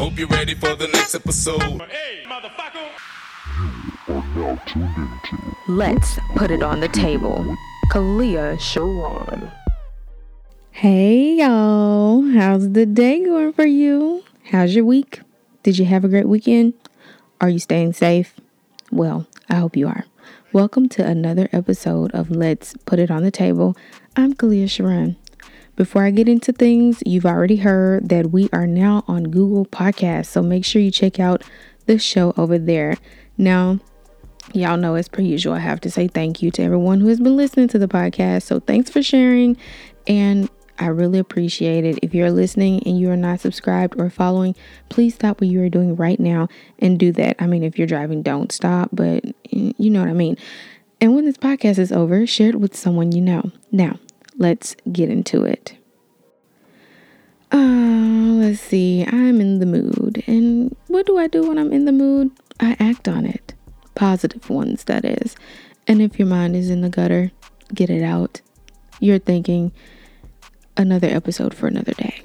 Hope you're ready for the next episode. Hey, motherfucker! Let's put it on the table. KaLea Sharron. Hey y'all, how's the day going for you? How's your week? Did you have a great weekend? Are you staying safe? Well, I hope you are. Welcome to another episode of Let's Put It on the Table. I'm KaLea Sharron. Before I get into things, you've already heard that we are now on Google Podcasts, so make sure you check out the show over there. Now, y'all know as per usual, I have to say thank you to everyone who has been listening to the podcast. So thanks for sharing, and I really appreciate it. If you're listening and you are not subscribed or following, please stop what you are doing right now and do that. I mean, if you're driving, don't stop, but eh, you know what I mean. And when this podcast is over, share it with someone you know. Now, let's get into it. Uh, let's see. I'm in the mood. And what do I do when I'm in the mood? I act on it. Positive ones, that is. And if your mind is in the gutter, get it out. You're thinking another episode for another day.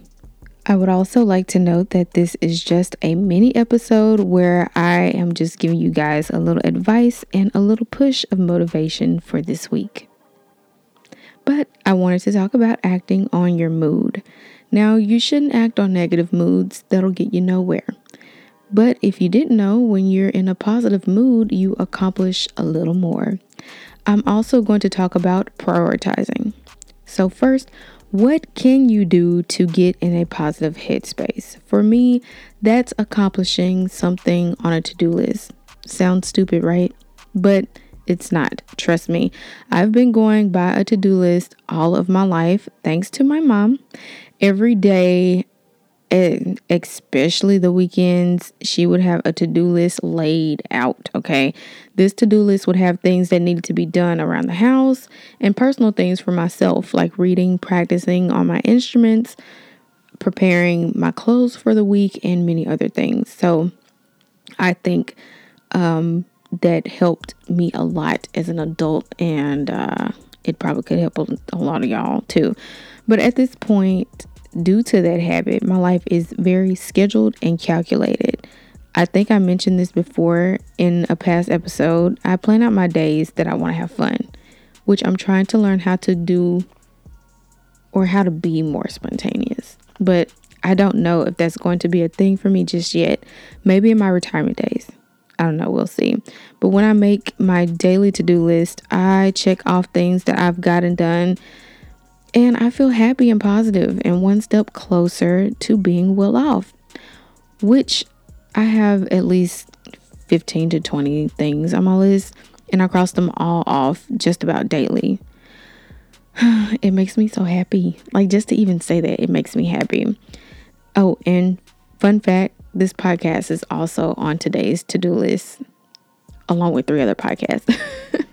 I would also like to note that this is just a mini episode where I am just giving you guys a little advice and a little push of motivation for this week. But I wanted to talk about acting on your mood. Now, you shouldn't act on negative moods, that'll get you nowhere. But if you didn't know, when you're in a positive mood, you accomplish a little more. I'm also going to talk about prioritizing. So, first, what can you do to get in a positive headspace? For me, that's accomplishing something on a to do list. Sounds stupid, right? But it's not. Trust me. I've been going by a to do list all of my life, thanks to my mom. Every day, especially the weekends, she would have a to do list laid out. Okay. This to do list would have things that needed to be done around the house and personal things for myself, like reading, practicing on my instruments, preparing my clothes for the week, and many other things. So I think um, that helped me a lot as an adult, and uh, it probably could help a, a lot of y'all too. But at this point, due to that habit, my life is very scheduled and calculated. I think I mentioned this before in a past episode. I plan out my days that I want to have fun, which I'm trying to learn how to do or how to be more spontaneous. But I don't know if that's going to be a thing for me just yet. Maybe in my retirement days. I don't know, we'll see. But when I make my daily to do list, I check off things that I've gotten done and I feel happy and positive and one step closer to being well off, which I have at least 15 to 20 things on my list and I cross them all off just about daily. It makes me so happy. Like just to even say that, it makes me happy. Oh, and fun fact this podcast is also on today's to do list, along with three other podcasts.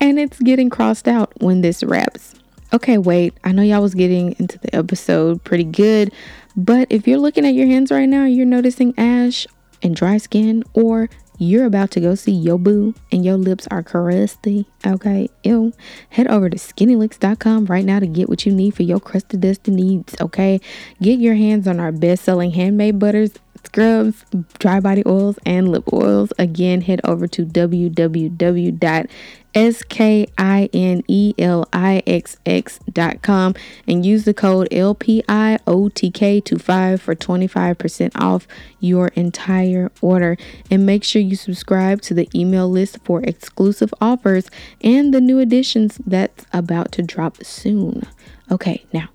and it's getting crossed out when this wraps. Okay, wait, I know y'all was getting into the episode pretty good, but if you're looking at your hands right now, you're noticing ash and dry skin, or you're about to go see your boo and your lips are crusty, okay, ew, head over to skinnylicks.com right now to get what you need for your crusty dusty needs, okay? Get your hands on our best selling handmade butters, scrubs, dry body oils, and lip oils. Again, head over to www.skinelixx.com and use the code LPIOTK25 for 25% off your entire order. And make sure you subscribe to the email list for exclusive offers and the new additions that's about to drop soon. Okay, now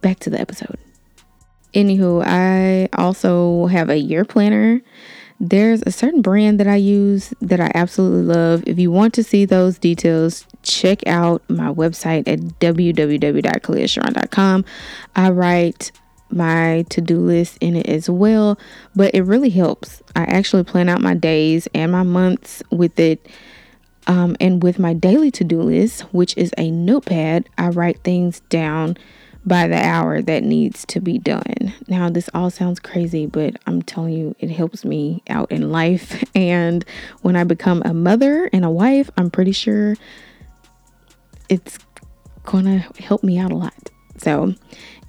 back to the episode. Anywho, I also have a year planner. There's a certain brand that I use that I absolutely love. If you want to see those details, check out my website at www.kaleasharron.com. I write my to-do list in it as well, but it really helps. I actually plan out my days and my months with it. Um, and with my daily to-do list, which is a notepad, I write things down by the hour that needs to be done. Now, this all sounds crazy, but I'm telling you, it helps me out in life. And when I become a mother and a wife, I'm pretty sure it's gonna help me out a lot. So,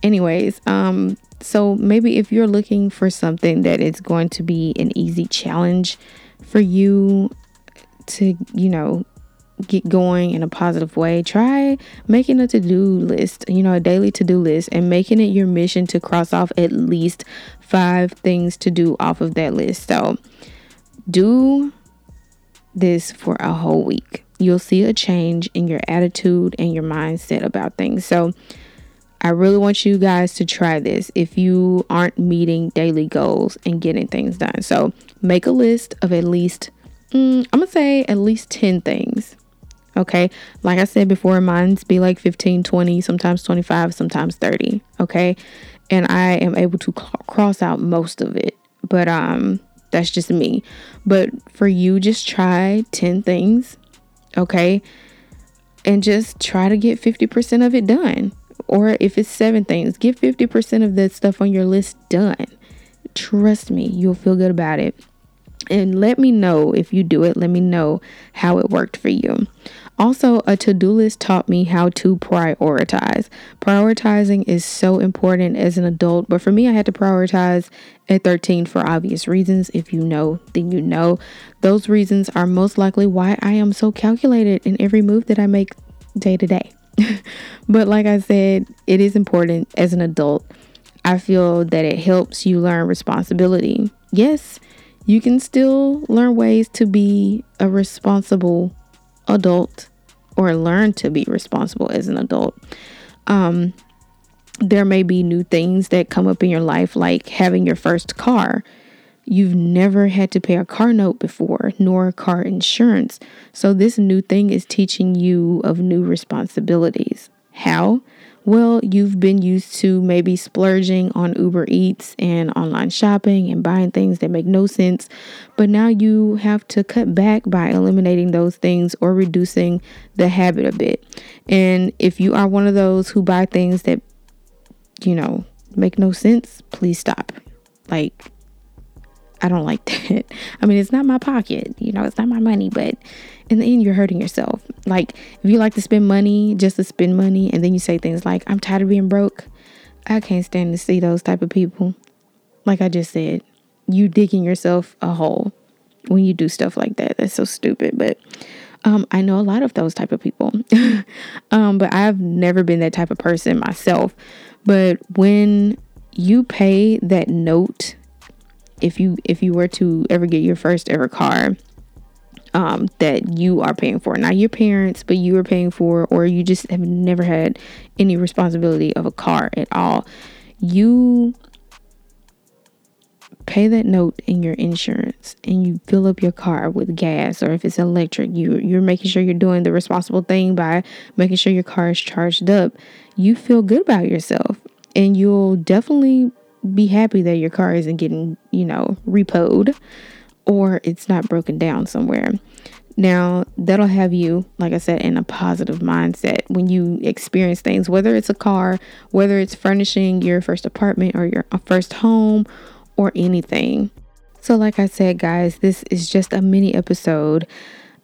anyways, um, So maybe if you're looking for something that is going to be an easy challenge for you to, you know, get going in a positive way, try making a to do list, you know, a daily to do list, and making it your mission to cross off at least five things to do off of that list. So do this for a whole week. You'll see a change in your attitude and your mindset about things. So, I really want you guys to try this if you aren't meeting daily goals and getting things done. So, make a list of at least, mm, I'm gonna say at least 10 things Okay. Like I said before, mine's be like 15, 20, sometimes 25, sometimes 30. Okay. And I am able to cl- cross out most of it. But um that's just me. But for you, just try 10 things. Okay. And just try to get 50% of it done. Or if it's seven things, get 50% of that stuff on your list done. Trust me, you'll feel good about it. And let me know if you do it. Let me know how it worked for you. Also, a to do list taught me how to prioritize. Prioritizing is so important as an adult, but for me, I had to prioritize at 13 for obvious reasons. If you know, then you know. Those reasons are most likely why I am so calculated in every move that I make day to day. but like I said, it is important as an adult. I feel that it helps you learn responsibility. Yes, you can still learn ways to be a responsible adult or learn to be responsible as an adult. Um, there may be new things that come up in your life, like having your first car. You've never had to pay a car note before, nor car insurance. So, this new thing is teaching you of new responsibilities. How? Well, you've been used to maybe splurging on Uber Eats and online shopping and buying things that make no sense, but now you have to cut back by eliminating those things or reducing the habit a bit. And if you are one of those who buy things that, you know, make no sense, please stop. Like, I don't like that. I mean, it's not my pocket, you know, it's not my money, but in the end, you're hurting yourself. Like, if you like to spend money just to spend money, and then you say things like, I'm tired of being broke, I can't stand to see those type of people. Like I just said, you digging yourself a hole when you do stuff like that. That's so stupid. But um, I know a lot of those type of people. um, but I've never been that type of person myself. But when you pay that note if you if you were to ever get your first ever car um, that you are paying for not your parents but you are paying for or you just have never had any responsibility of a car at all you pay that note in your insurance and you fill up your car with gas or if it's electric you you're making sure you're doing the responsible thing by making sure your car is charged up. You feel good about yourself and you'll definitely be happy that your car isn't getting, you know, repoed or it's not broken down somewhere. Now, that'll have you, like I said, in a positive mindset when you experience things, whether it's a car, whether it's furnishing your first apartment or your uh, first home or anything. So, like I said, guys, this is just a mini episode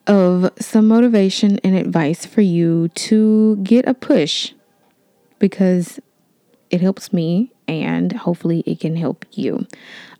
of some motivation and advice for you to get a push because it helps me and hopefully it can help you.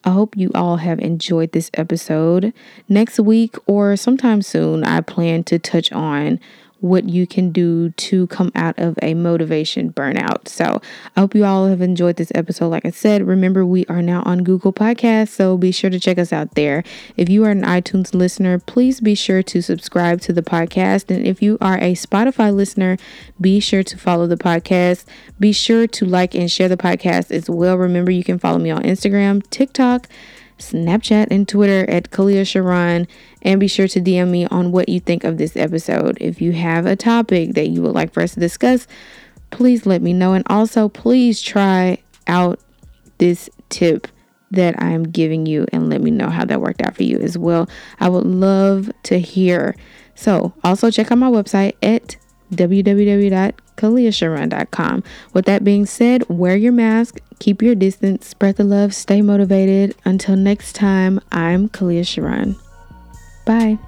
I hope you all have enjoyed this episode. Next week or sometime soon, I plan to touch on what you can do to come out of a motivation burnout. So I hope you all have enjoyed this episode. Like I said, remember we are now on Google Podcasts, so be sure to check us out there. If you are an iTunes listener, please be sure to subscribe to the podcast. And if you are a Spotify listener, be sure to follow the podcast. Be sure to like and share the podcast as well. Remember, you can follow me on Instagram, TikTok, Snapchat, and Twitter at KaLea Sharron. And be sure to DM me on what you think of this episode. If you have a topic that you would like for us to discuss, please let me know. And also, please try out this tip that I'm giving you and let me know how that worked out for you as well. I would love to hear. So, also check out my website at www.kaleasharron.com. With that being said, wear your mask, keep your distance, spread the love, stay motivated. Until next time, I'm KaLea Sharron. Bye.